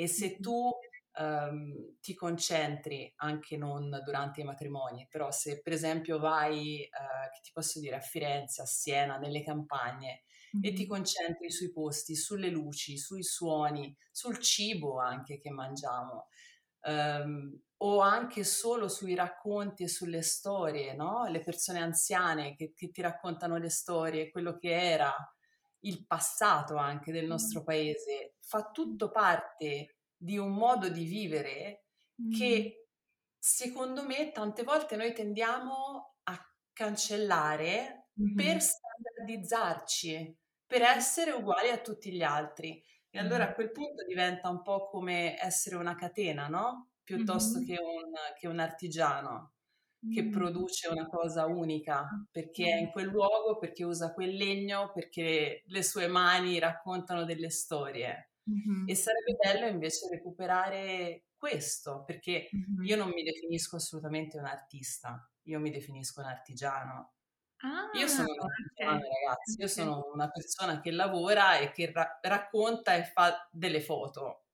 E se tu um, ti concentri anche non durante i matrimoni, però se per esempio vai, uh, che ti posso dire, a Firenze, a Siena, nelle campagne e ti concentri sui posti, sulle luci, sui suoni, sul cibo anche che mangiamo. Um, o anche solo sui racconti e sulle storie, no? Le persone anziane che, che, ti raccontano le storie, quello che era il passato anche del nostro paese, fa tutto parte di un modo di vivere che secondo me tante volte noi tendiamo a cancellare mm-hmm. per standardizzarci, per essere uguali a tutti gli altri. E allora a quel punto diventa un po' come essere una catena, no? Piuttosto mm-hmm. che, un, che, un, artigiano che produce una cosa unica perché è in quel luogo, perché usa quel legno, perché le sue mani raccontano delle storie. Mm-hmm. E sarebbe bello invece recuperare questo, perché mm-hmm. io non mi definisco assolutamente un artista, io mi definisco un artigiano. Ah, io sono un artigiano, okay. ragazzi, io sono una persona che lavora e che ra- racconta e fa delle foto.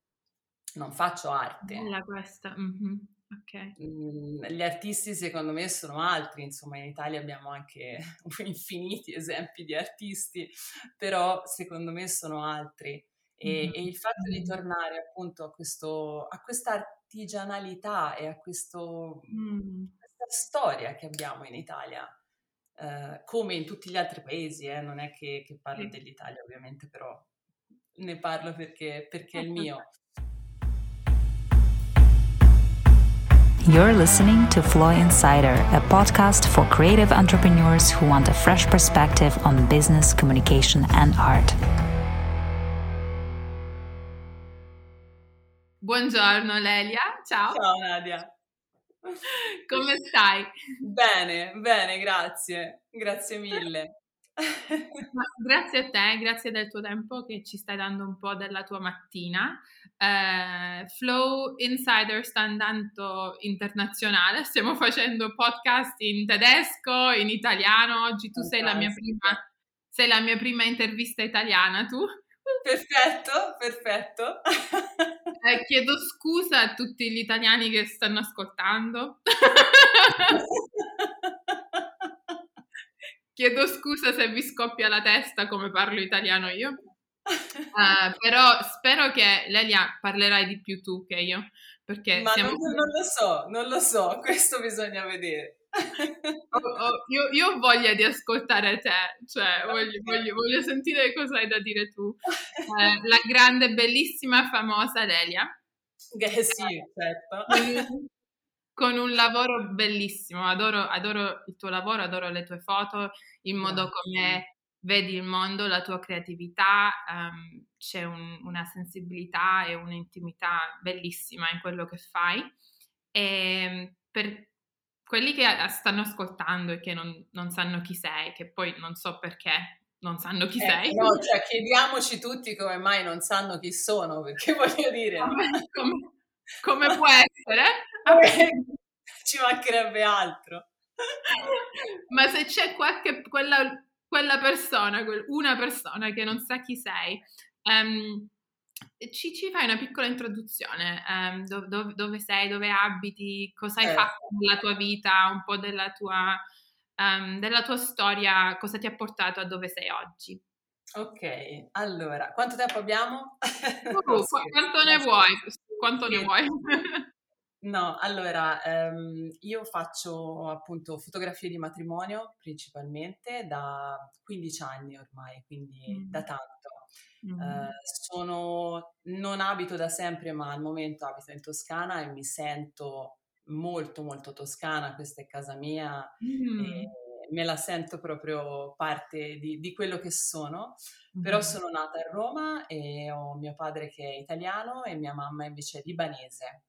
Non faccio arte. Bella questa. Mm-hmm. Okay. Mm, gli artisti secondo me sono altri, insomma in Italia abbiamo anche infiniti esempi di artisti, però secondo me sono altri. E, mm-hmm. e il fatto di tornare appunto a, questo, a questa artigianalità e a questo, mm. questa storia che abbiamo in Italia, eh, come in tutti gli altri paesi, eh, non è che, che parlo dell'Italia ovviamente, però ne parlo perché, perché è il mio. You're listening to Flow Insider, a podcast for creative entrepreneurs who want a fresh perspective on business, communication, and art. Buongiorno Lelia, ciao. Ciao Nadia. Come stai? Bene, bene, grazie, grazie mille. Grazie a te, grazie del tuo tempo che ci stai dando un po' della tua mattina. Uh, Flow Insider sta andando internazionale, stiamo facendo podcast in tedesco, in italiano. Oggi tu sei la, mia prima, sei la mia prima intervista italiana, tu? Perfetto, perfetto. Eh, chiedo scusa a tutti gli italiani che stanno ascoltando. chiedo scusa se vi scoppia la testa come parlo italiano io. Uh, però spero che Lelia parlerai di più tu che io. Perché Ma siamo... non, non lo so, non lo so, questo bisogna vedere oh, oh, io, io, ho voglia di ascoltare te, cioè voglio, voglio, voglio sentire cosa hai da dire tu. Eh, la grande, bellissima, famosa Lelia. Eh sì, certo. Con un lavoro bellissimo, adoro, adoro il tuo lavoro, adoro le tue foto, il modo come vedi il mondo, la tua creatività, um, c'è un, una sensibilità e un'intimità bellissima in quello che fai. E ehm, per, quelli che stanno ascoltando e che non, non, sanno chi sei, che poi non so perché non sanno chi eh, sei. No, cioè chiediamoci tutti come mai non sanno chi sono, perché voglio dire... Come, come, come può essere? Ci mancherebbe altro. Ma se c'è qualche, quella, quella persona, una persona che non sa chi sei, um, ci, ci, fai una piccola introduzione, um, do, do, dove sei, dove abiti, cosa hai eh. fatto nella tua vita, un po' della tua, um, della tua storia, cosa ti ha portato a dove sei oggi. Ok, allora, quanto tempo abbiamo? Uh, qu- quanto ne vuoi? Quanto ne vuoi? No, allora, um, io faccio appunto fotografie di matrimonio principalmente da 15 anni ormai, quindi mm. da tanto. Mm. Uh, sono, non abito da sempre, ma al momento abito in Toscana e mi sento molto molto toscana, questa è casa mia mm. e me la sento proprio parte di, di quello che sono, però sono nata a Roma e ho mio padre che è italiano e mia mamma invece è libanese.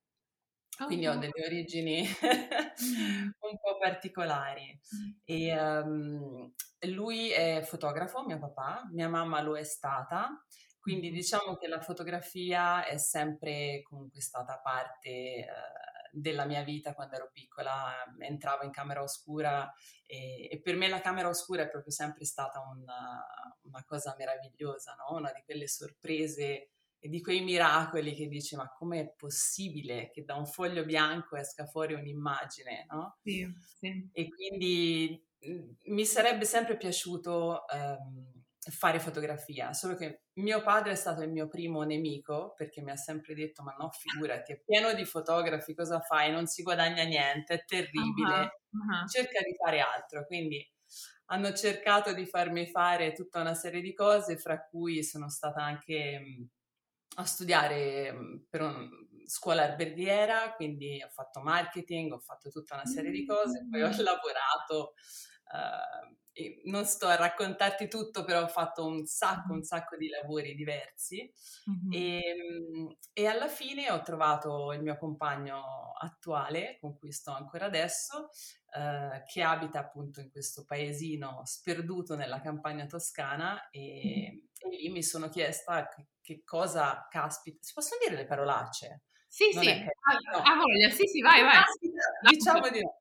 Quindi ho delle origini un po' particolari. E, um, lui è fotografo, mio papà, mia mamma lo è stata, quindi diciamo che la fotografia è sempre comunque stata parte uh, della mia vita quando ero piccola, entravo in camera oscura e, e, per me la camera oscura è proprio sempre stata una, una cosa meravigliosa, no? una di quelle sorprese di quei miracoli che dici ma com'è possibile che da un foglio bianco esca fuori un'immagine, no? Sì, sì. E quindi mhmm, mi sarebbe sempre piaciuto um, fare fotografia, solo che mio padre è stato il mio primo nemico perché mi ha sempre detto ma no figurati, è pieno di fotografi, cosa fai? Non si guadagna niente, è terribile, uh-huh, uh-huh. cerca di fare altro, quindi hanno cercato di farmi fare tutta una serie di cose, fra cui sono stata anche mhmm, a studiare mhmm, per una scuola alberghiera, quindi ho fatto marketing, ho fatto tutta una serie di cose, poi ho mm. lavorato uh, non sto a raccontarti tutto, però ho fatto un sacco, un sacco di lavori diversi mm-hmm. e, ehm, e, alla fine ho trovato il mio compagno attuale, con cui sto ancora adesso, eh, che abita appunto in questo paesino sperduto nella campagna toscana e, mm-hmm. E lì mi sono chiesta che, che, cosa, caspita, si possono dire le parolacce? Sì, non sì, a, voglia, sì, sì, vai, vai. diciamo di no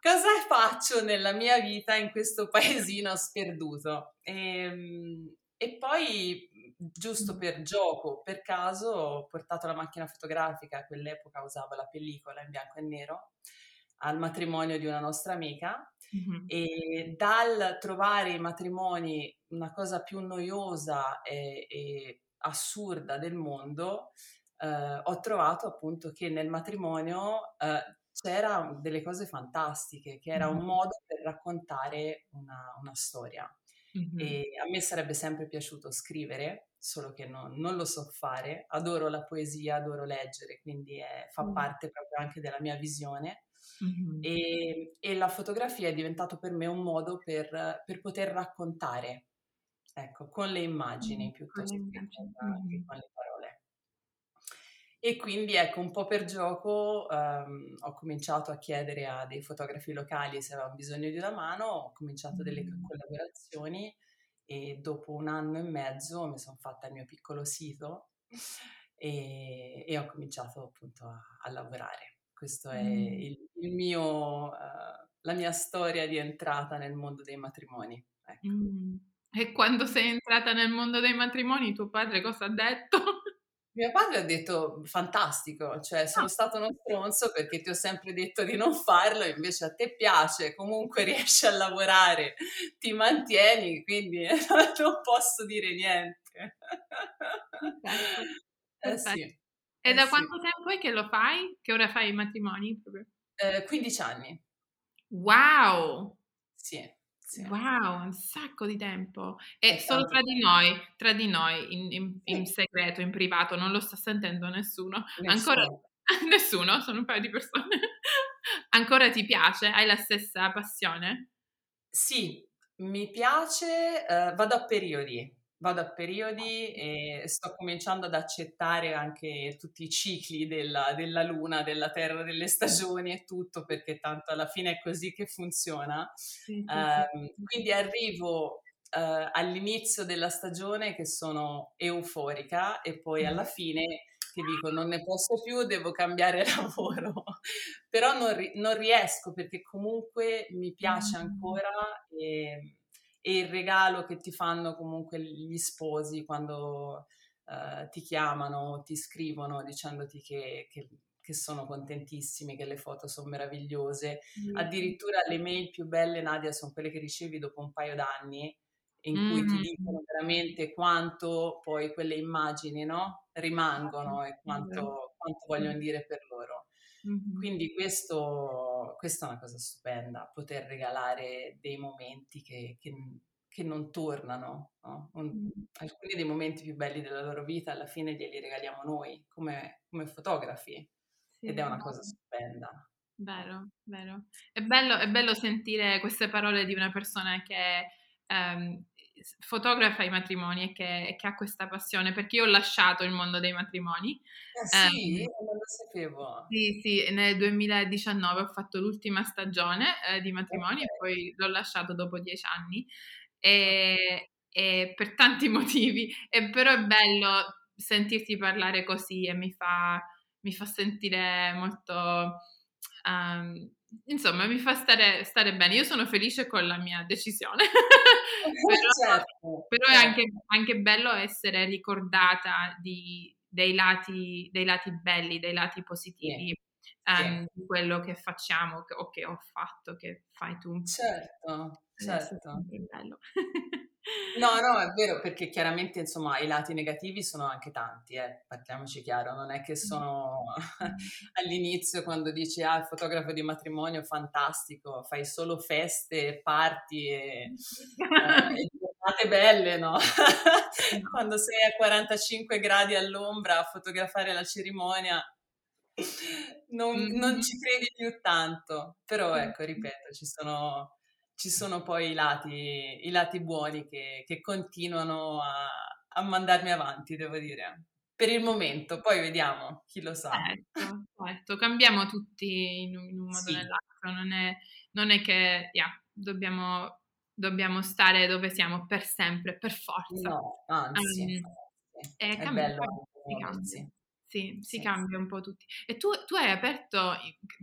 cosa faccio nella mia vita in questo paesino sperduto? E, ehm, e poi, giusto per gioco, per caso, ho portato la macchina fotografica, a quell'epoca usavo la pellicola in bianco e nero, al matrimonio di una nostra amica mm-hmm. e dal trovare i matrimoni una cosa più noiosa e, e assurda del mondo, eh, ho trovato appunto che nel matrimonio eh, c'era delle cose fantastiche, che era un modo per raccontare una, una storia. Mm-hmm. E a me sarebbe sempre piaciuto scrivere, solo che no, non lo so fare. Adoro la poesia, adoro leggere, quindi è, fa mm. parte proprio anche della mia visione. Mm-hmm. E, e, la fotografia è diventato per me un modo per, per poter raccontare, ecco, con le immagini mm, piuttosto che con, mm-hmm. con le parole. E quindi ecco, un po' per gioco um, ho cominciato a chiedere a dei fotografi locali se avevano bisogno di una mano, ho cominciato delle collaborazioni e dopo un anno e mezzo mi sono fatta il mio piccolo sito e, e ho cominciato appunto a, a lavorare. Questa è mm. il, il mio, uh, la mia storia di entrata nel mondo dei matrimoni. Ecco. Mm. E quando sei entrata nel mondo dei matrimoni, tuo padre cosa ha detto? Mio padre ha detto fantastico, cioè sono ah. stato uno stronzo perché ti ho sempre detto di non farlo, invece a te piace, comunque riesci a lavorare, ti mantieni, quindi non posso dire niente. Eh sì. E eh da sì. quanto tempo è che lo fai? Che ora fai i matrimoni? Eh, 15 anni. Wow! Sì. Sì. Wow, un sacco di tempo. E solo tra di noi, tra di noi, in, in, sì. in, segreto, in privato, non lo sta sentendo nessuno. nessuno. Ancora nessuno, sono un paio di persone. Ancora ti piace? Hai la stessa passione? Sì, mi piace, uh, vado a periodi vado a periodi e sto cominciando ad accettare anche tutti i cicli della, della, luna, della terra, delle stagioni e tutto, perché tanto alla fine è così che funziona. Sì, sì, um, sì. Quindi arrivo uh, all'inizio della stagione che sono euforica e poi alla fine che dico non ne posso più, devo cambiare lavoro, però non, ri- non riesco perché comunque mi piace ancora e e il regalo che ti fanno comunque gli sposi quando uh, ti chiamano, ti scrivono dicendoti che, che, che, sono contentissimi, che le foto sono meravigliose. Mm. Addirittura le mail più belle, Nadia, sono quelle che ricevi dopo un paio d'anni in mm. cui ti mm-hmm. dicono veramente quanto poi quelle immagini no? rimangono e quanto, quanto vogliono dire per loro. Mm-hmm. Quindi questo, questa è una cosa stupenda, poter regalare dei momenti che, che, che non tornano. No? Un, mm-hmm. Alcuni dei momenti più belli della loro vita alla fine glieli regaliamo noi come, come fotografi sì, ed è una cosa stupenda. Vero, vero. È bello, è bello sentire queste parole di una persona che um, fotografa i matrimoni e che, che, ha questa passione, perché io ho lasciato il mondo dei matrimoni. Eh sì, eh, non lo sapevo. Sì, sì, nel 2019 ho fatto l'ultima stagione eh, di matrimoni okay. e poi l'ho lasciato dopo dieci anni. E, e per tanti motivi, e però è bello sentirti parlare così e mi fa, mi fa sentire molto... Um, insomma, mi fa stare, stare, bene. Io sono felice con la mia decisione. però, certo, però certo. è anche, anche, bello essere ricordata di, dei, lati, dei lati belli, dei lati positivi um, di quello che facciamo o che ho fatto, che fai tu. Certo, certo. È bello. No, no, è vero, perché chiaramente insomma i lati negativi sono anche tanti, eh, parliamoci chiaro, non è che sono all'inizio quando dici ah, il fotografo di matrimonio fantastico, fai solo feste, party e, eh, e giornate belle, no? quando sei a 45 gradi all'ombra a fotografare la cerimonia non, non ci credi più tanto, però ecco, ripeto, ci sono ci sono poi i lati, i lati buoni che, che continuano a, a, mandarmi avanti, devo dire. Per il momento, poi vediamo, chi lo sa. Certo, certo. cambiamo tutti in un, modo o nell'altro, non è, non è che yeah, dobbiamo, dobbiamo, stare dove siamo per sempre, per forza. No, anzi, um, è, è bello. Cambia. Sì, si sì. cambia un po' tutti. E tu, tu, hai aperto,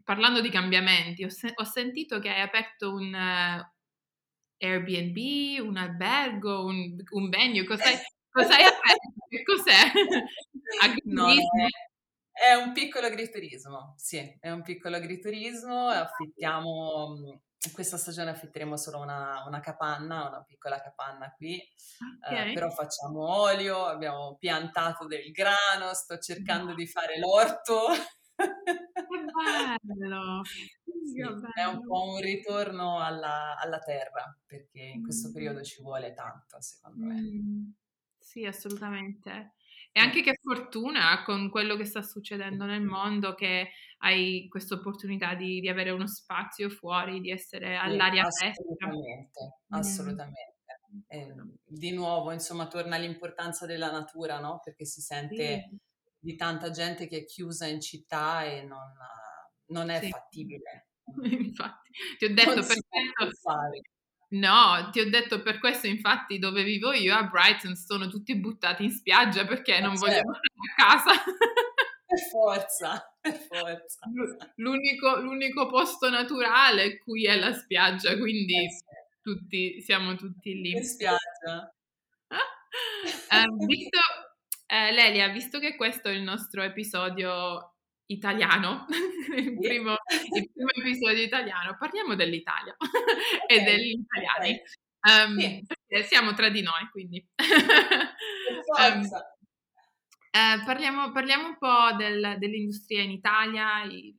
parlando di cambiamenti, ho, se- ho sentito che hai aperto un uh, Airbnb, un albergo, un, un venue, cos'hai, cos'hai aperto? Che cos'è? No, è, è un piccolo agriturismo, sì, è un piccolo agriturismo, affittiamo questa stagione affitteremo solo una, una, capanna, una piccola capanna qui, eh, okay. eh, però facciamo olio, abbiamo piantato del grano, sto cercando no. di fare l'orto. Che bello! sì, È un po' un ritorno alla, alla terra, perché in questo periodo ci vuole tanto, secondo me. Mm. Sì, assolutamente. E anche che fortuna con quello che sta succedendo nel mondo che hai questa opportunità di, di avere uno spazio fuori, di essere all'aria fresca. Assolutamente, assolutamente. Mm. E, di nuovo, insomma, torna l'importanza della natura, no? Perché si sente sì. di tanta gente che è chiusa in città e non, non è sì. fattibile. Infatti, ti ho detto per questo, No, ti ho detto per questo, infatti, dove vivo io a Brighton sono tutti buttati in spiaggia perché eh non certo. vogliono stare a casa. Per forza, per forza. L'unico, l'unico, posto naturale qui è la spiaggia, quindi eh sì. tutti, siamo tutti lì. In spiaggia. uh, visto, uh, Lelia, visto che questo è il nostro episodio italiano, il, primo, il, primo, episodio italiano, parliamo dell'Italia okay. e degli italiani. Um, sì. Siamo tra di noi, quindi. um, uh, parliamo, parliamo, un po' del, dell'industria in Italia, i,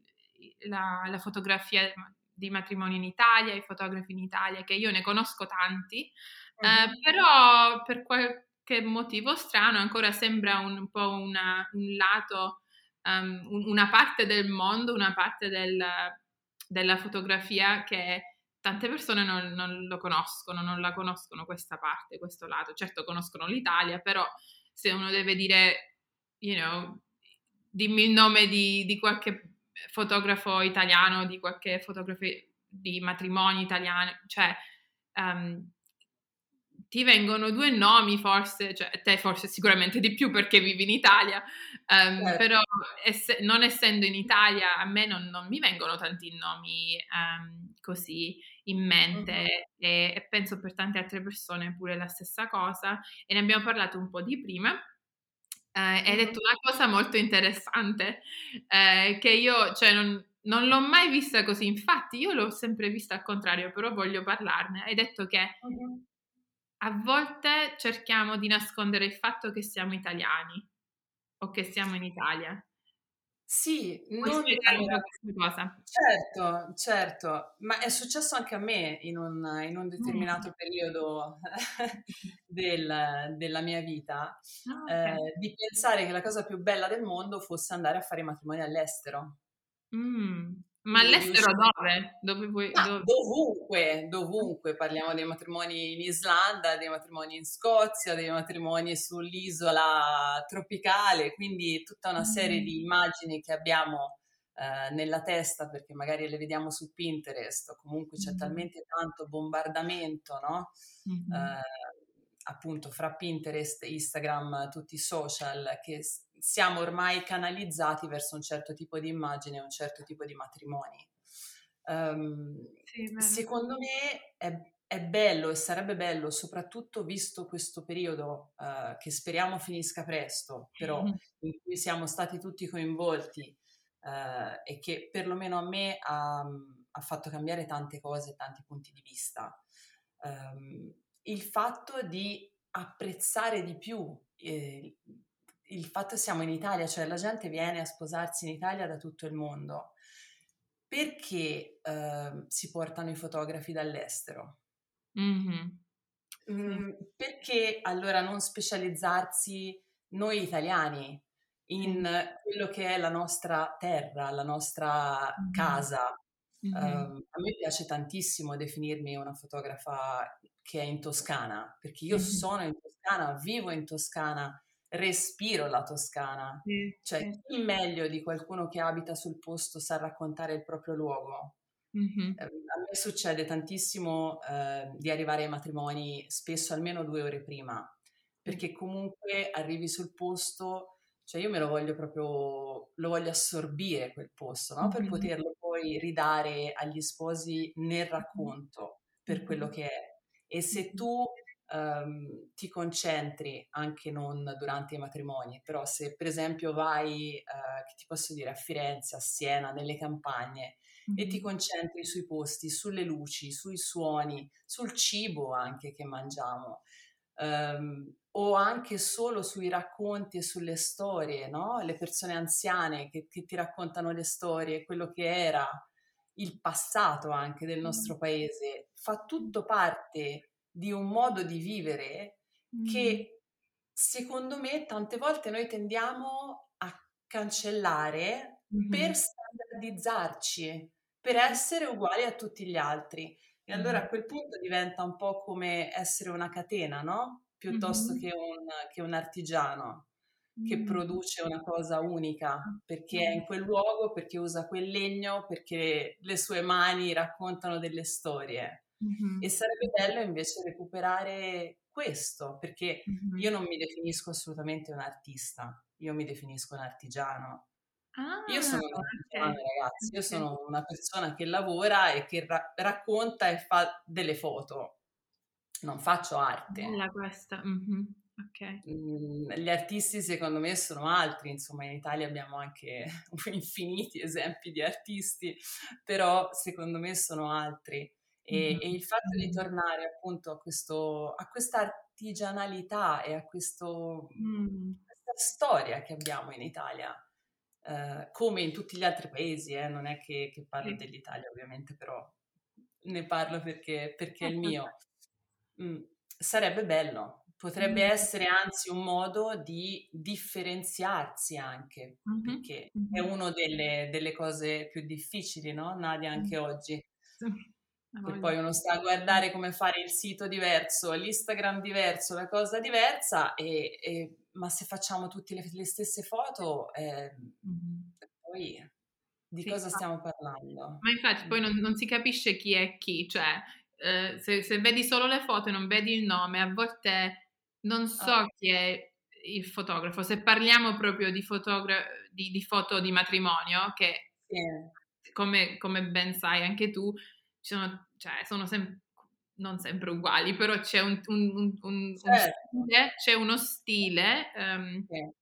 la, la, fotografia di matrimonio in Italia, i fotografi in Italia, che io ne conosco tanti, uh-huh. uh, però per qualche motivo strano ancora sembra un, un po' una, un lato um, una parte del mondo, una parte del, della fotografia che tante persone non, non, lo conoscono, non la conoscono questa parte, questo lato. Certo conoscono l'Italia, però se uno deve dire, you know, dimmi il nome di, di qualche fotografo italiano, di qualche fotografo di matrimoni italiani, cioè um, ti vengono due nomi forse, cioè te forse sicuramente di più perché vivi in Italia, um, certo. però ess- non essendo in Italia a me non, non mi vengono tanti nomi um, così in mente mm-hmm. e, e, penso per tante altre persone pure la stessa cosa e ne abbiamo parlato un po' di prima. Mm-hmm. Hai detto una cosa molto interessante uh, che io cioè, non, non l'ho mai vista così, infatti io l'ho sempre vista al contrario, però voglio parlarne. Hai detto che a volte cerchiamo di nascondere il fatto che siamo italiani o che siamo in Italia. Sì, non allora, cosa? Certo, certo, ma è successo anche a me in un, in un determinato mm. periodo del, della mia vita, ah, okay. eh, di pensare che la cosa più bella del mondo fosse andare a fare matrimoni all'estero. Mm. Ma all'estero dove? Dove vuoi, dove? Dovunque, dovunque. Parliamo dei matrimoni in Islanda, dei matrimoni in Scozia, dei matrimoni sull'isola tropicale, quindi tutta una serie mm. di immagini che abbiamo eh, nella testa perché magari le vediamo su Pinterest o comunque c'è mm. talmente tanto bombardamento, no? Mm-hmm. Eh, appunto fra Pinterest, Instagram, tutti i social che siamo ormai canalizzati verso un certo tipo di immagine, un certo tipo di matrimoni. Um, sì, secondo me è, è bello e sarebbe bello, soprattutto visto questo periodo uh, che speriamo finisca presto, però mm-hmm. in cui siamo stati tutti coinvolti uh, e che perlomeno a me ha, ha, fatto cambiare tante cose, tanti punti di vista. Um, il fatto di apprezzare di più eh, il fatto che siamo in Italia, cioè la gente viene a sposarsi in Italia da tutto il mondo. Perché eh, si portano i fotografi dall'estero? Mm-hmm. Mm, perché allora non specializzarsi noi italiani in quello che è la nostra terra, la nostra casa? Uh, a me piace tantissimo definirmi una fotografa che è in Toscana, perché io sono in Toscana, vivo in Toscana, respiro la Toscana. Sì, cioè, sì. chi meglio di qualcuno che abita sul posto sa raccontare il proprio luogo? Eh, a me succede tantissimo eh, di arrivare ai matrimoni spesso almeno due ore prima, perché comunque arrivi sul posto, cioè io me lo voglio proprio, lo voglio assorbire quel posto, no? per mm-hmm. poterlo poi ridare agli sposi nel racconto per quello che è. E se tu um, ti concentri anche non durante i matrimoni, però se per esempio vai, uh, che ti posso dire, a Firenze, a Siena, nelle campagne e ti concentri sui posti, sulle luci, sui suoni, sul cibo anche che mangiamo. Um, o anche solo sui racconti e sulle storie, no? Le persone anziane che, che, ti raccontano le storie, quello che era il passato anche del nostro paese, fa tutto parte di un modo di vivere mm. che secondo me tante volte noi tendiamo a cancellare mm-hmm. per standardizzarci, per essere uguali a tutti gli altri. E allora a quel punto diventa un po' come essere una catena, no? Piuttosto mm-hmm. che, un, che, un, artigiano che produce una cosa unica perché è in quel luogo, perché usa quel legno, perché le sue mani raccontano delle storie. Mm-hmm. E sarebbe bello invece recuperare questo, perché mm-hmm. io non mi definisco assolutamente un artista, io mi definisco un artigiano. Ah, io sono un artigiano, okay. ragazzi, io sono una persona che lavora e che ra- racconta e fa delle foto. Non faccio arte. Bella questa. Mm-hmm. Okay. Mm, gli artisti secondo me sono altri, insomma in Italia abbiamo anche infiniti esempi di artisti, però secondo me sono altri. E, mm-hmm. e il fatto di tornare appunto a, questo, a questa artigianalità e a questo, mm. questa storia che abbiamo in Italia, eh, come in tutti gli altri paesi, eh, non è che, che parlo sì. dell'Italia ovviamente, però ne parlo perché, perché è il mio. Mm, sarebbe bello, potrebbe mm. essere anzi un modo di differenziarsi anche, mm-hmm. perché mm-hmm. è una delle, delle, cose più difficili, no Nadia, anche mm. oggi. Sì che poi uno sta a guardare come fare il sito diverso, l'Instagram diverso, la cosa diversa, e, e, ma se facciamo tutte le, le stesse foto, eh, mm-hmm. poi di sì, cosa stiamo parlando? Ma infatti poi non, non, si capisce chi è chi, cioè eh, se, se, vedi solo le foto e non vedi il nome, a volte non so ah. chi è il fotografo, se parliamo proprio di, fotogra- di, di foto di matrimonio, che sì. come, come ben sai anche tu, sono, cioè, sono sem- non sempre uguali, però c'è un, un, un, certo. stile, c'è uno stile um, sì.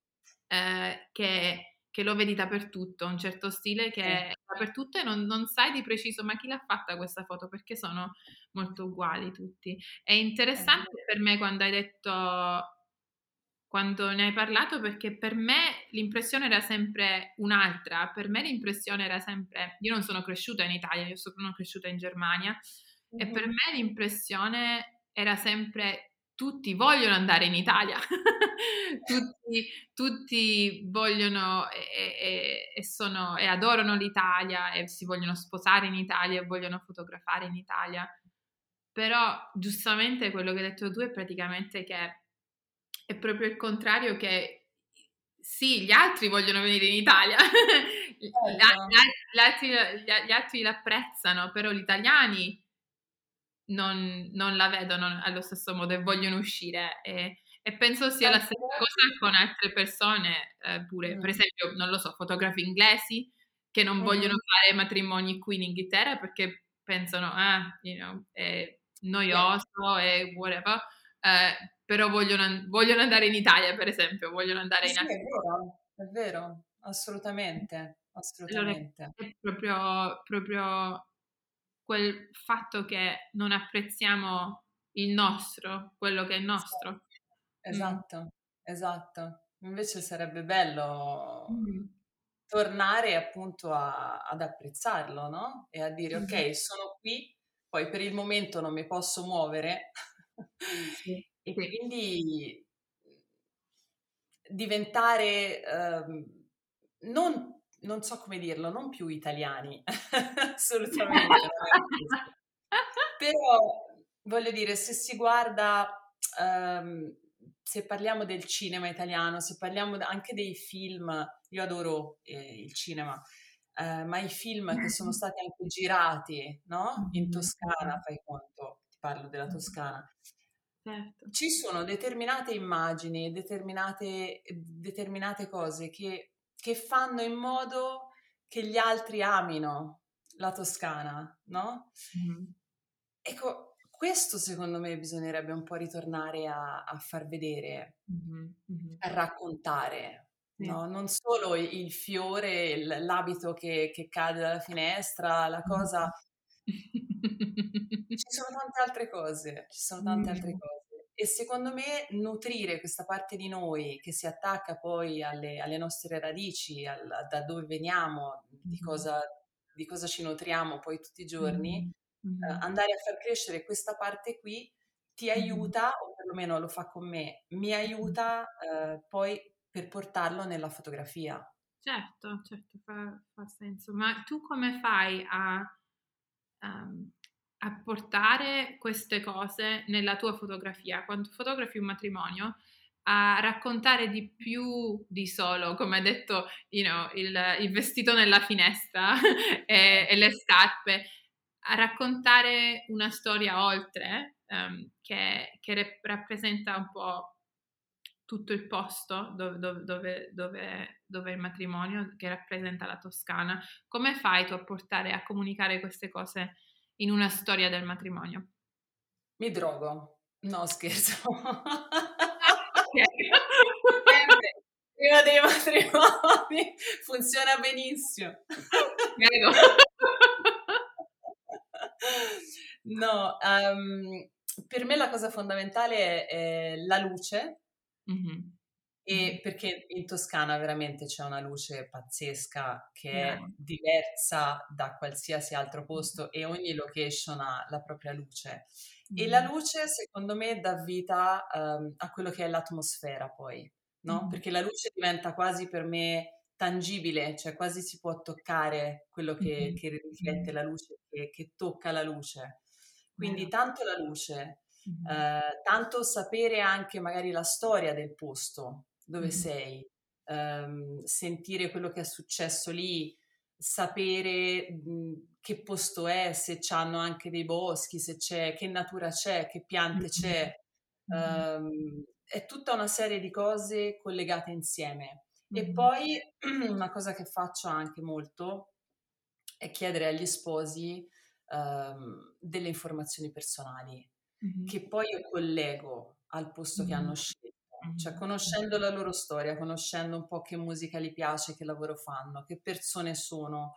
eh, che, che, lo vedi dappertutto, un certo stile che sì. è dappertutto e non, non, sai di preciso ma chi l'ha fatta questa foto perché sono molto uguali tutti. È interessante per me quando hai detto quando ne hai parlato perché per me l'impressione era sempre un'altra, per me l'impressione era sempre, io non sono cresciuta in Italia, io sono cresciuta in Germania mm-hmm. e per me l'impressione era sempre tutti vogliono andare in Italia, tutti, tutti, vogliono e, e, e, sono, e adorano l'Italia e si vogliono sposare in Italia e vogliono fotografare in Italia. Però giustamente quello che hai detto tu è praticamente che è proprio il contrario che sì, gli altri vogliono venire in Italia, gli, certo. gli, altri, gli, altri, l'apprezzano, però gli italiani non, non, la vedono allo stesso modo e vogliono uscire. E, e penso sia la stessa cosa con altre persone, eh, pure, per esempio, non lo so, fotografi inglesi che non vogliono fare matrimoni qui in Inghilterra perché pensano, ah, you know, eh, noioso e whatever, eh, però vogliono, vogliono, andare in Italia, per esempio, vogliono andare sì, in Italia. È vero, è vero, assolutamente, assolutamente. Allora, è proprio, proprio quel fatto che non apprezziamo il nostro, quello che è nostro. Esatto, mm. esatto. Invece sarebbe bello mm. tornare appunto a, ad apprezzarlo, no? E a dire, mm. ok, sono qui, poi per il momento non mi posso muovere sì. e quindi diventare um, non non so come dirlo, non più italiani, assolutamente. Però voglio dire, se si guarda, um, se parliamo del cinema italiano, se parliamo anche dei film, io adoro eh, il cinema, eh, ma i film che sono stati anche girati no? in Toscana, fai conto, ti parlo della Toscana. Certo. Ci sono determinate immagini, determinate, determinate cose che che fanno in modo che gli altri amino la Toscana, no? Mm-hmm. Ecco, questo secondo me bisognerebbe un po' ritornare a, a far vedere, mm-hmm. a raccontare, sì. no? Non solo il fiore, l'abito che, che cade dalla finestra, la cosa... ci sono tante altre cose, ci sono tante altre cose. E secondo me nutrire questa parte di noi che si attacca poi alle, alle nostre radici, al, da dove veniamo, di cosa, di cosa, ci nutriamo poi tutti i giorni, mm-hmm. eh, andare a far crescere questa parte qui ti aiuta, o perlomeno lo fa con me, mi aiuta eh, poi per portarlo nella fotografia. Certo, certo, fa, fa senso. Ma tu come fai a... Um, a portare queste cose nella tua fotografia. Quando fotografi un matrimonio, a raccontare di più di solo, come hai detto, you know, il, il, vestito nella finestra e, e, le scarpe, a raccontare una storia oltre um, che, che, rappresenta un po' tutto il posto dove, dove, dove, dove, il matrimonio, che rappresenta la Toscana. Come fai tu a portare, a comunicare queste cose in una storia del matrimonio? Mi drogo. No, scherzo. Prima dei matrimoni funziona benissimo. no, um, per me la cosa fondamentale è la luce. Mm-hmm e perché in Toscana veramente c'è una luce pazzesca che è diversa da qualsiasi altro posto e ogni location ha la propria luce. E la luce, secondo me, dà vita um, a quello che è l'atmosfera poi, no? Mm. Perché la luce diventa quasi per me tangibile, cioè quasi si può toccare quello che, mm. che riflette la luce, che, che, tocca la luce. Quindi tanto la luce, mm. eh, tanto sapere anche magari la storia del posto, dove sei, um, sentire quello che è successo lì, sapere mh, che posto è, se hanno anche dei boschi, se c'è, che natura c'è, che piante c'è. Um, è tutta una serie di cose collegate insieme. E poi una cosa che faccio anche molto è chiedere agli sposi um, delle informazioni personali, mm-hmm. che poi io collego al posto mm-hmm. che hanno scelto cioè conoscendo la loro storia, conoscendo un po' che musica gli piace, che lavoro fanno, che persone sono,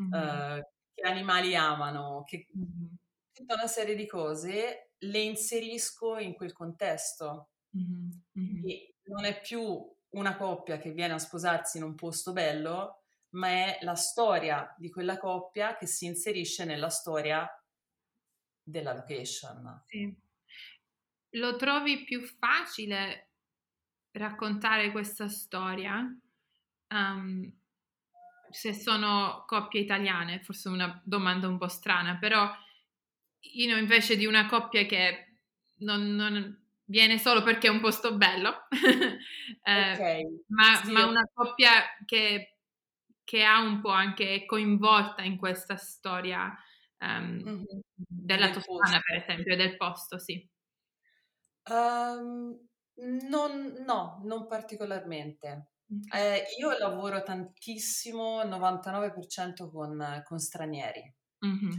mm-hmm. uh, che animali amano, che... mm-hmm. tutta una serie di cose le inserisco in quel contesto. Mm-hmm. E non è più una coppia che viene a sposarsi in un posto bello, ma è la storia di quella coppia che si inserisce nella storia della location. Sì. Lo trovi più facile raccontare questa storia, um, se sono coppie italiane, forse una domanda un po' strana, però io invece di una coppia che non, non viene solo perché è un posto bello, eh, okay. ma, sì. ma, una coppia che, che, ha un po' anche coinvolta in questa storia um, mm-hmm. della del Toscana, per esempio, del posto, sì. Um, non, no, non particolarmente. Eh, io lavoro tantissimo, 99% con, con stranieri. Mm-hmm.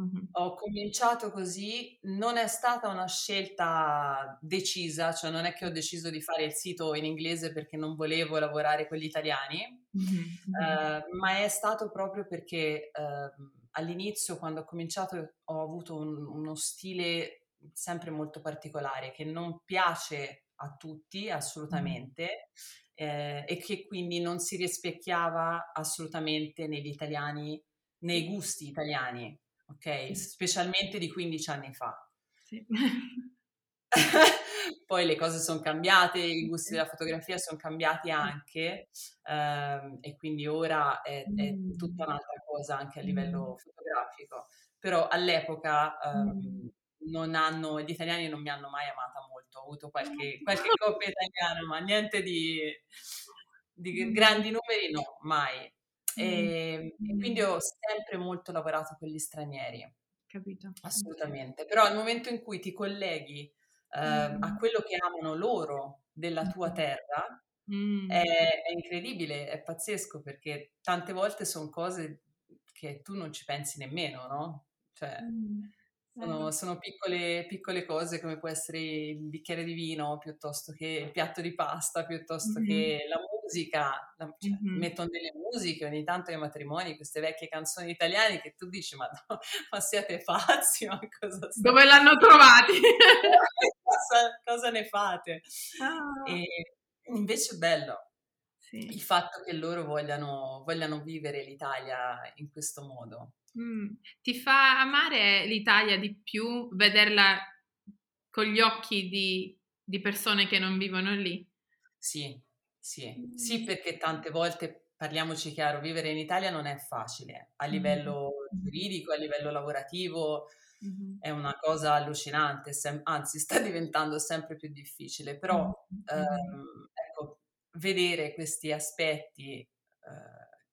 Mm-hmm. Ho cominciato così, non è stata una scelta decisa, cioè non è che ho deciso di fare il sito in inglese perché non volevo lavorare con gli italiani, mm-hmm. eh, ma è stato proprio perché eh, all'inizio, quando ho cominciato, ho avuto un, uno stile sempre molto particolare che non piace a tutti assolutamente eh, e che quindi non si rispecchiava assolutamente negli italiani, nei gusti italiani ok? Sì. Specialmente di 15 anni fa. Sì. Poi le cose sono cambiate, i gusti della fotografia sono cambiati anche ehm, e quindi ora è, è, tutta un'altra cosa anche a livello fotografico. Però all'epoca ehm, non hanno, gli italiani non mi hanno mai amata molto, ho avuto qualche, qualche coppia italiana, ma niente di, di grandi numeri no, mai. E, mm. e, quindi ho sempre molto lavorato con gli stranieri. Capito. Assolutamente. Però al momento in cui ti colleghi eh, mm. a quello che amano loro della tua terra, mm. è, è, incredibile, è pazzesco perché tante volte sono cose che tu non ci pensi nemmeno, no? Cioè, mm. Sono, sono piccole, piccole, cose come può essere il bicchiere di vino piuttosto che il piatto di pasta, piuttosto mm-hmm. che la musica. La, cioè, mm-hmm. Mettono delle musiche ogni tanto ai matrimoni, queste vecchie canzoni italiane che tu dici ma, no, ma siete pazzi, ma cosa? Dove l'hanno trovati? cosa, cosa, ne fate? Ah. E invece è bello. Il fatto che loro vogliano, vogliano vivere l'Italia in questo modo. Mm. Ti fa amare l'Italia di più vederla con gli occhi di, di persone che non vivono lì? Sì, sì, mm. sì, perché tante volte, parliamoci chiaro, vivere in Italia non è facile a livello mm. giuridico, a livello lavorativo, mm-hmm. è una cosa allucinante, sem- anzi sta diventando sempre più difficile, però mm-hmm. ehm, ecco, vedere questi aspetti eh,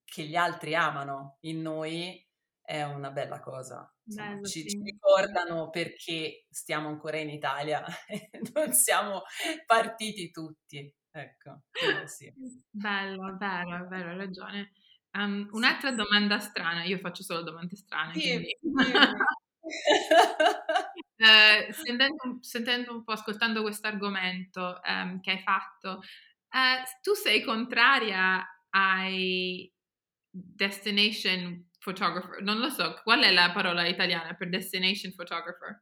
che gli altri amano in noi è una bella cosa. Bello, ci, sì. ci, ricordano perché stiamo ancora in Italia e non siamo partiti tutti. Ecco, sì. Bello, bello, bello, hai ragione. Um, un'altra domanda strana, io faccio solo domande strane. Sì, quindi... eh, sentendo, sentendo, un po', ascoltando questo argomento um, che hai fatto, uh, tu sei contraria ai destination photographer, non lo so, qual è la parola italiana per destination photographer?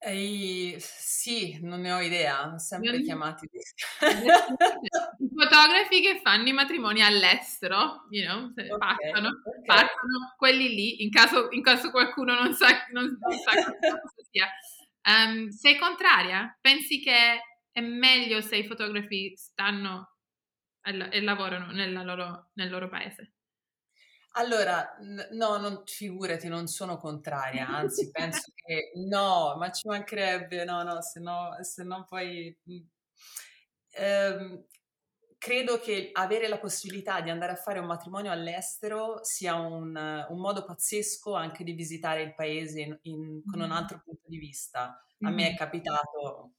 Ehi, sì, non ne ho idea, sempre non... chiamati. I fotografi che fanno i matrimoni all'estero, you know, okay, partono, okay. partono, quelli lì, in caso, in caso qualcuno non sa, non, non sa cosa sia. Um, sei contraria? Pensi che è meglio se i fotografi stanno e, e lavorano loro, nel loro paese? Allora, no, non, figurati, non sono contraria, anzi penso che no, ma ci mancherebbe, no, no, se no, se no poi... Ehm, credo che avere la possibilità di andare a fare un matrimonio all'estero sia un, un modo pazzesco anche di visitare il paese in, in, con un altro punto di vista. A me è capitato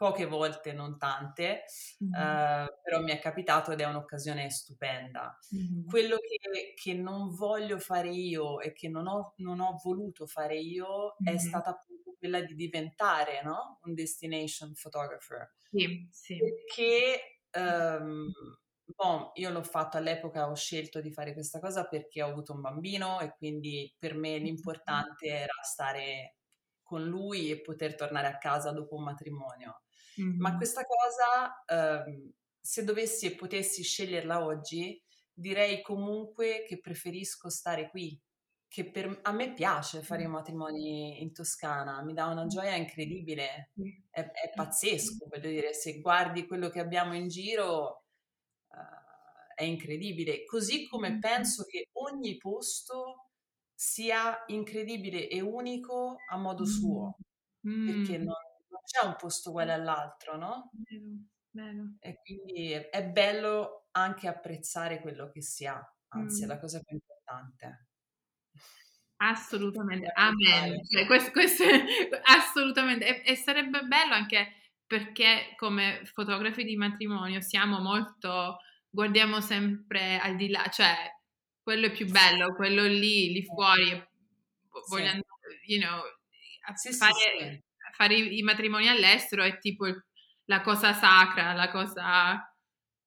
poche volte, non tante, mm-hmm. uh, però mi è capitato ed è un'occasione stupenda. Mm-hmm. Quello che, che, non voglio fare io e che non ho, non ho voluto fare io mm-hmm. è stata appunto quella di diventare no? un destination photographer. Sì, sì. Perché um, bon, io l'ho fatto all'epoca, ho scelto di fare questa cosa perché ho avuto un bambino e quindi per me l'importante era stare con lui e poter tornare a casa dopo un matrimonio. Mm-hmm. Ma questa cosa, ehm, se dovessi e potessi sceglierla oggi, direi comunque che preferisco stare qui, che per, a me piace fare i matrimoni in Toscana, mi dà una gioia incredibile, è, è pazzesco, voglio dire, se guardi quello che abbiamo in giro uh, è incredibile, così come penso che ogni posto sia incredibile e unico a modo suo, mm. perché non, non c'è un posto uguale all'altro, no? Vero, vero. E quindi è, è, bello anche apprezzare quello che si ha, anzi mm. è la cosa più importante. Assolutamente, amen. Cioè, questo, questo assolutamente, e, e sarebbe bello anche perché come fotografi di matrimonio siamo molto, guardiamo sempre al di là, cioè quello è più bello, quello lì, lì fuori vogliono, you know, sì, fare, sì, fare i, i, matrimoni all'estero è tipo la cosa sacra, la cosa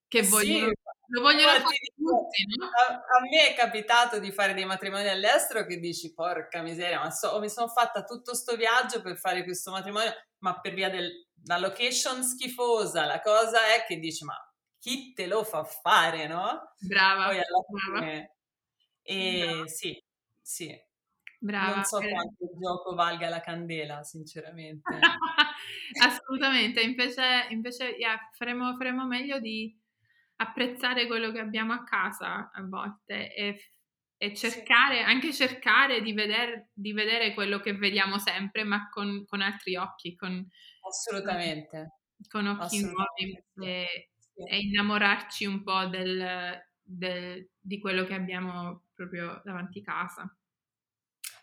che vogliono lo vogliono fare tutti, no? a, a, me è capitato di fare dei matrimoni all'estero che dici, porca miseria, ma so, mi sono fatta tutto sto viaggio per fare questo matrimonio, ma per via della location schifosa, la cosa è che dici, ma chi te lo fa fare, no? Brava, Poi alla brava. Fine, e brava. sì, sì. Brava. Non so eh. quanto il gioco valga la candela, sinceramente. Assolutamente, invece, invece yeah, faremo, faremo meglio di apprezzare quello che abbiamo a casa a volte e, e cercare, sì. anche cercare di, veder, di, vedere quello che vediamo sempre, ma con, con altri occhi, con, Assolutamente. Con occhi Assolutamente. nuovi e, sì. e, innamorarci un po' del, del, di quello che abbiamo proprio davanti casa.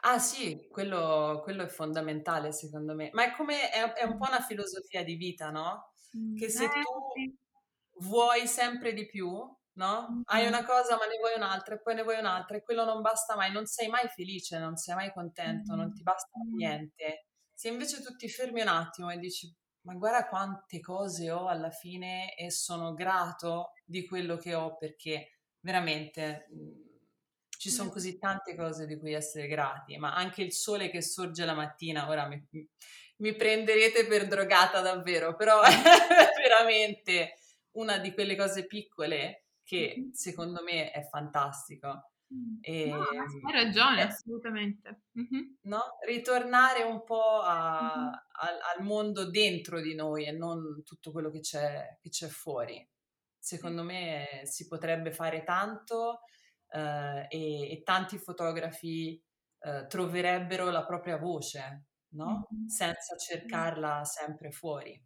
Ah sì, quello, quello, è fondamentale secondo me, ma è come è, è un po' una filosofia di vita, no? Che se eh, tu vuoi sempre di più, no? Hai una cosa ma ne vuoi un'altra e poi ne vuoi un'altra e quello non basta mai, non sei mai felice, non sei mai contento, non ti basta niente. Se invece tu ti fermi un attimo e dici ma guarda quante cose ho alla fine e sono grato di quello che ho perché veramente mhmm, ci sono così tante cose di cui essere grati, ma anche il sole che sorge la mattina, ora mi, mi prenderete per drogata davvero, però è veramente una di quelle cose piccole che secondo me è fantastico. E, no, hai ragione, eh, assolutamente. Mm-hmm. No? Ritornare un po' a, mm-hmm. al, al, mondo dentro di noi e non tutto quello che c'è, che c'è fuori. Secondo me si potrebbe fare tanto eh, e, e, tanti fotografi eh, troverebbero la propria voce, no? Mm-hmm. Senza cercarla sempre fuori.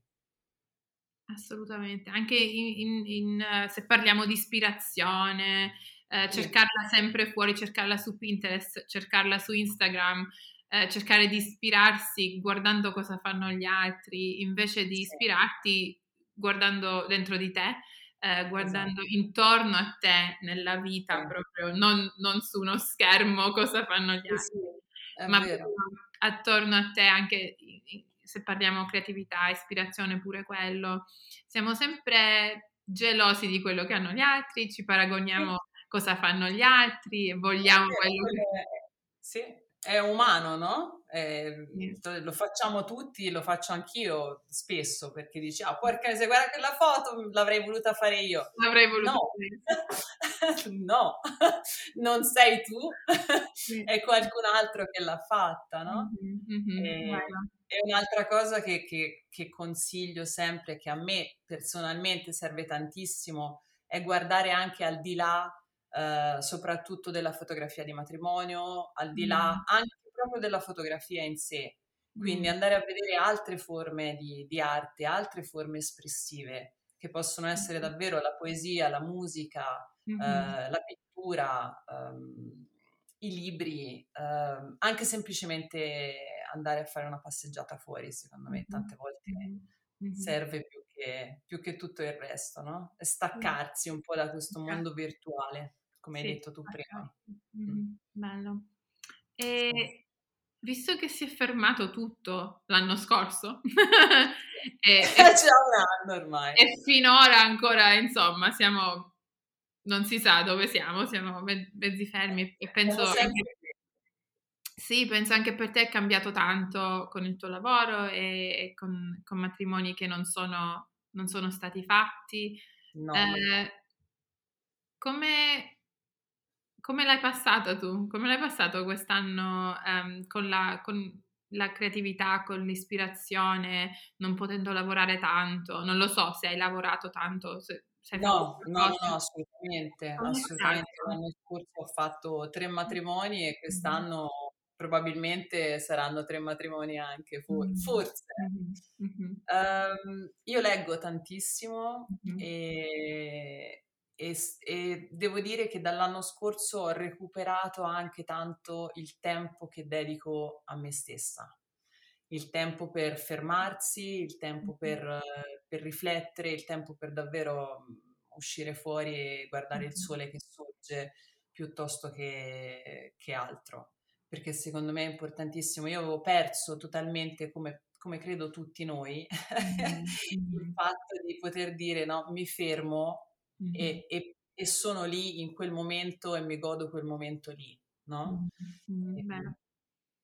Assolutamente, anche in, in, in, se parliamo di ispirazione, eh, cercarla sempre fuori, cercarla su Pinterest, cercarla su Instagram, eh, cercare di ispirarsi guardando cosa fanno gli altri, invece di ispirarti guardando dentro di te, eh, guardando esatto. intorno a te nella vita sì. proprio, non, non, su uno schermo cosa fanno gli altri, sì, ma attorno a te anche se parliamo creatività, ispirazione, pure quello, siamo sempre gelosi di quello che hanno gli altri, ci paragoniamo cosa fanno gli altri e vogliamo quello che... Sì, è umano, no? Eh, lo facciamo tutti, lo faccio anch'io spesso perché dici, ah, porca se guarda quella foto l'avrei voluta fare io. L'avrei voluta no. fare. no, non sei tu, è qualcun altro che l'ha fatta, no? Mm-hmm, e, e, un'altra cosa che, che, che consiglio sempre, che a me personalmente serve tantissimo, è guardare anche al di là Uh, soprattutto della fotografia di matrimonio, al di là mm. anche proprio della fotografia in sé. Quindi mm. andare a vedere altre forme di, di, arte, altre forme espressive, che possono essere davvero la poesia, la musica, mm-hmm. eh, la pittura, um, i libri, um, anche semplicemente andare a fare una passeggiata fuori, secondo me, tante volte mm-hmm. serve più che, più che, tutto il resto, no? E staccarsi un po' da questo mondo virtuale, come sì, hai detto tu prima. Mm. Bello. E visto che si è fermato tutto l'anno scorso, e, c'è un anno ormai, e finora ancora, insomma, siamo, non si sa dove siamo, siamo mezzi fermi e penso... Anche, sì, penso anche per te è cambiato tanto con il tuo lavoro e, e con, con, matrimoni che non sono, non sono stati fatti. No. Eh, come, come l'hai passato tu? Come l'hai passato quest'anno um, con, la, con, la, creatività, con l'ispirazione, non potendo lavorare tanto? Non lo so se hai lavorato tanto. Se, se no, no, no, assolutamente. Come assolutamente. L'anno scorso ho fatto tre matrimoni e quest'anno probabilmente saranno tre matrimoni anche, for- forse. Mm-hmm. Um, io leggo tantissimo mm-hmm. e e, e, devo dire che dall'anno scorso ho recuperato anche tanto il tempo che dedico a me stessa, il tempo per fermarsi, il tempo per, per riflettere, il tempo per davvero mhmm, uscire fuori e guardare il sole che sorge piuttosto che, che altro. perché secondo me è importantissimo. Io avevo perso totalmente, come, come credo tutti noi, il fatto di poter dire no, mi fermo mm-hmm. e, e, e, sono lì in quel momento e mi godo quel momento lì, no? Mm-hmm. E,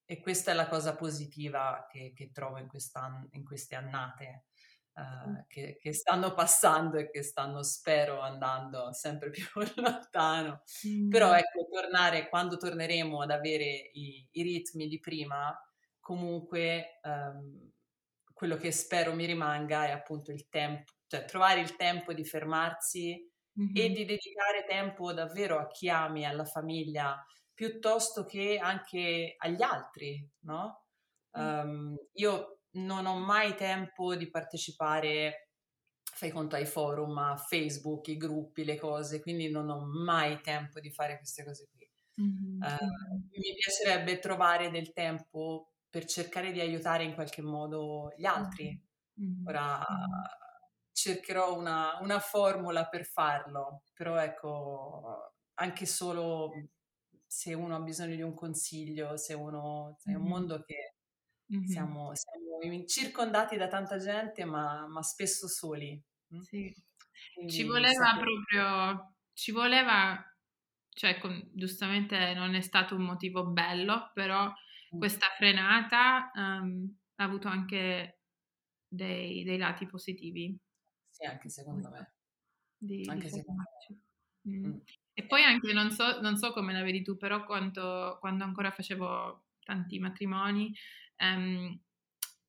e, questa è la cosa positiva che, che trovo in, in queste annate uh, che, che, stanno passando e che stanno, spero, andando sempre più lontano. Mm. Però ecco, tornare, quando torneremo ad avere i, i ritmi di prima, comunque um, quello che spero mi rimanga è appunto il tempo, cioè trovare il tempo di fermarsi mm-hmm. e di dedicare tempo davvero a chi ami, alla famiglia, piuttosto che anche agli altri, no? Um, io non ho mai tempo di partecipare, fai conto ai forum, a Facebook, i gruppi, le cose, quindi non ho mai tempo di fare queste cose qui. Mm-hmm. Uh, mi piacerebbe trovare del tempo per cercare di aiutare in qualche modo gli altri. Mm-hmm. Ora cercherò una, una formula per farlo, però ecco, anche solo se uno ha bisogno di un consiglio, se uno è un mondo che Mm-hmm. Siamo, siamo, circondati da tanta gente, ma, ma spesso soli. Sì. ci voleva sapere. proprio, ci voleva, cioè con, giustamente non è stato un motivo bello, però mm. questa frenata um, ha avuto anche dei, dei, lati positivi. Sì, anche secondo me. Di, anche di secondo me. Mm. Mm. E poi anche, non so, non so, come la vedi tu, però quando, quando ancora facevo tanti matrimoni, Um,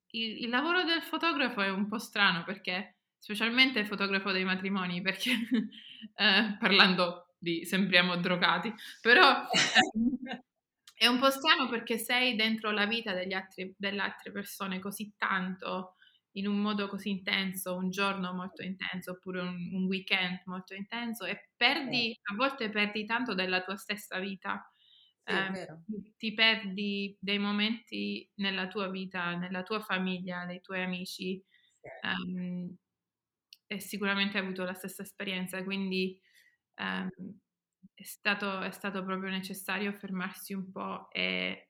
il, il, lavoro del fotografo è un po' strano perché, specialmente il fotografo dei matrimoni, perché eh, parlando di sembriamo drogati, però eh, è un po' strano perché sei dentro la vita degli altri, delle altre persone così tanto, in un modo così intenso, un giorno molto intenso oppure un, un weekend molto intenso e perdi, a volte perdi tanto della tua stessa vita. Eh, ti perdi dei momenti nella tua vita, nella tua famiglia, nei tuoi amici um, e sicuramente hai avuto la stessa esperienza, quindi um, è, stato, è stato proprio necessario fermarsi un po' e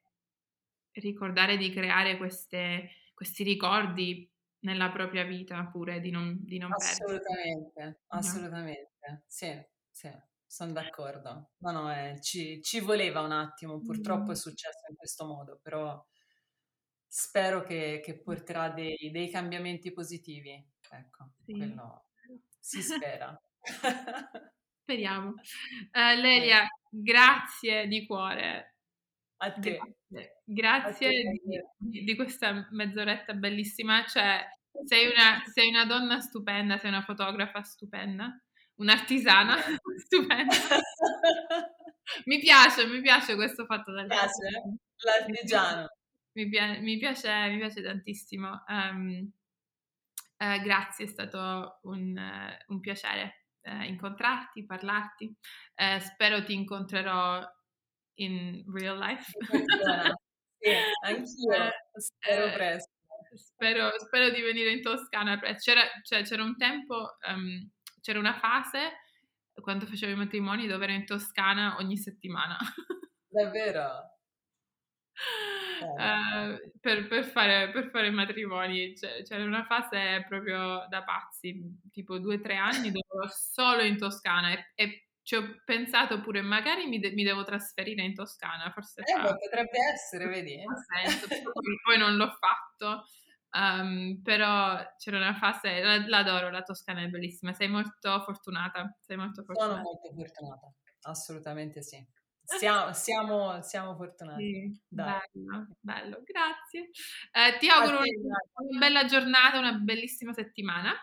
ricordare di creare queste, questi ricordi nella propria vita pure, di non, di non assolutamente, Assolutamente, no? sì, sì sono d'accordo. No, no, eh, ci, ci, voleva un attimo, purtroppo è successo in questo modo, però spero che, che porterà dei, dei, cambiamenti positivi. Ecco, sì. quello si spera. Speriamo. Uh, Lelia, grazie di cuore. A te. Grazie, grazie A te, di, di, questa mezz'oretta bellissima. Cioè, sei una, sei una donna stupenda, sei una fotografa stupenda un'artisana stupenda. mi piace, mi piace questo fatto del piace l'artigiano. Mi, piace, mi, piace, mi piace tantissimo. Um, uh, grazie, è stato un, uh, un piacere uh, incontrarti, parlarti. spero ti incontrerò in real life. sì, anch'io, spero presto. Spero, spero, di venire in Toscana. C'era, cioè, c'era un tempo um, c'era una fase quando facevo i matrimoni dove ero in Toscana ogni settimana. Davvero? Uh, per, per, fare, per fare matrimoni cioè, c'era una fase proprio da pazzi, tipo due o tre anni dove ero solo in Toscana e, e ci ho pensato pure magari mi, de- mi, devo trasferire in Toscana, forse eh, potrebbe essere, vedi? Senso, poi non l'ho fatto. Um, però c'era una fase, l'adoro, la Toscana è bellissima, sei molto fortunata, sei molto fortunata. Sono molto fortunata, assolutamente sì. Siamo, siamo, siamo fortunati. Sì, bello, bello, grazie. Eh, ti auguro una, una bella giornata, una bellissima settimana.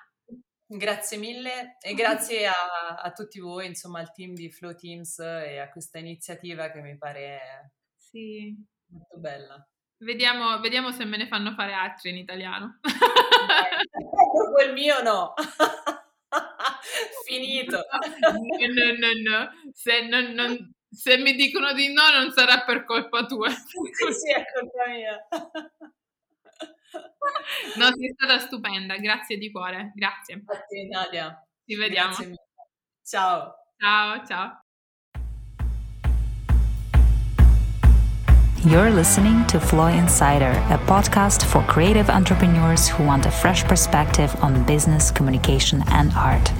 Grazie mille e grazie a, a, tutti voi, insomma al team di Flow Teams e a questa iniziativa che mi pare sì. molto bella. Vediamo, vediamo, se me ne fanno fare altri in italiano. Dopo il mio no. Finito. No, no, no. Se, non, non, se, mi dicono di no non sarà per colpa tua. Sì, sì, è colpa mia. No, sei stata stupenda, grazie di cuore, grazie. Grazie Nadia. Ci vediamo. Ciao. Ciao, ciao. You're listening to Floy Insider, a podcast for creative entrepreneurs who want a fresh perspective on business, communication, and art.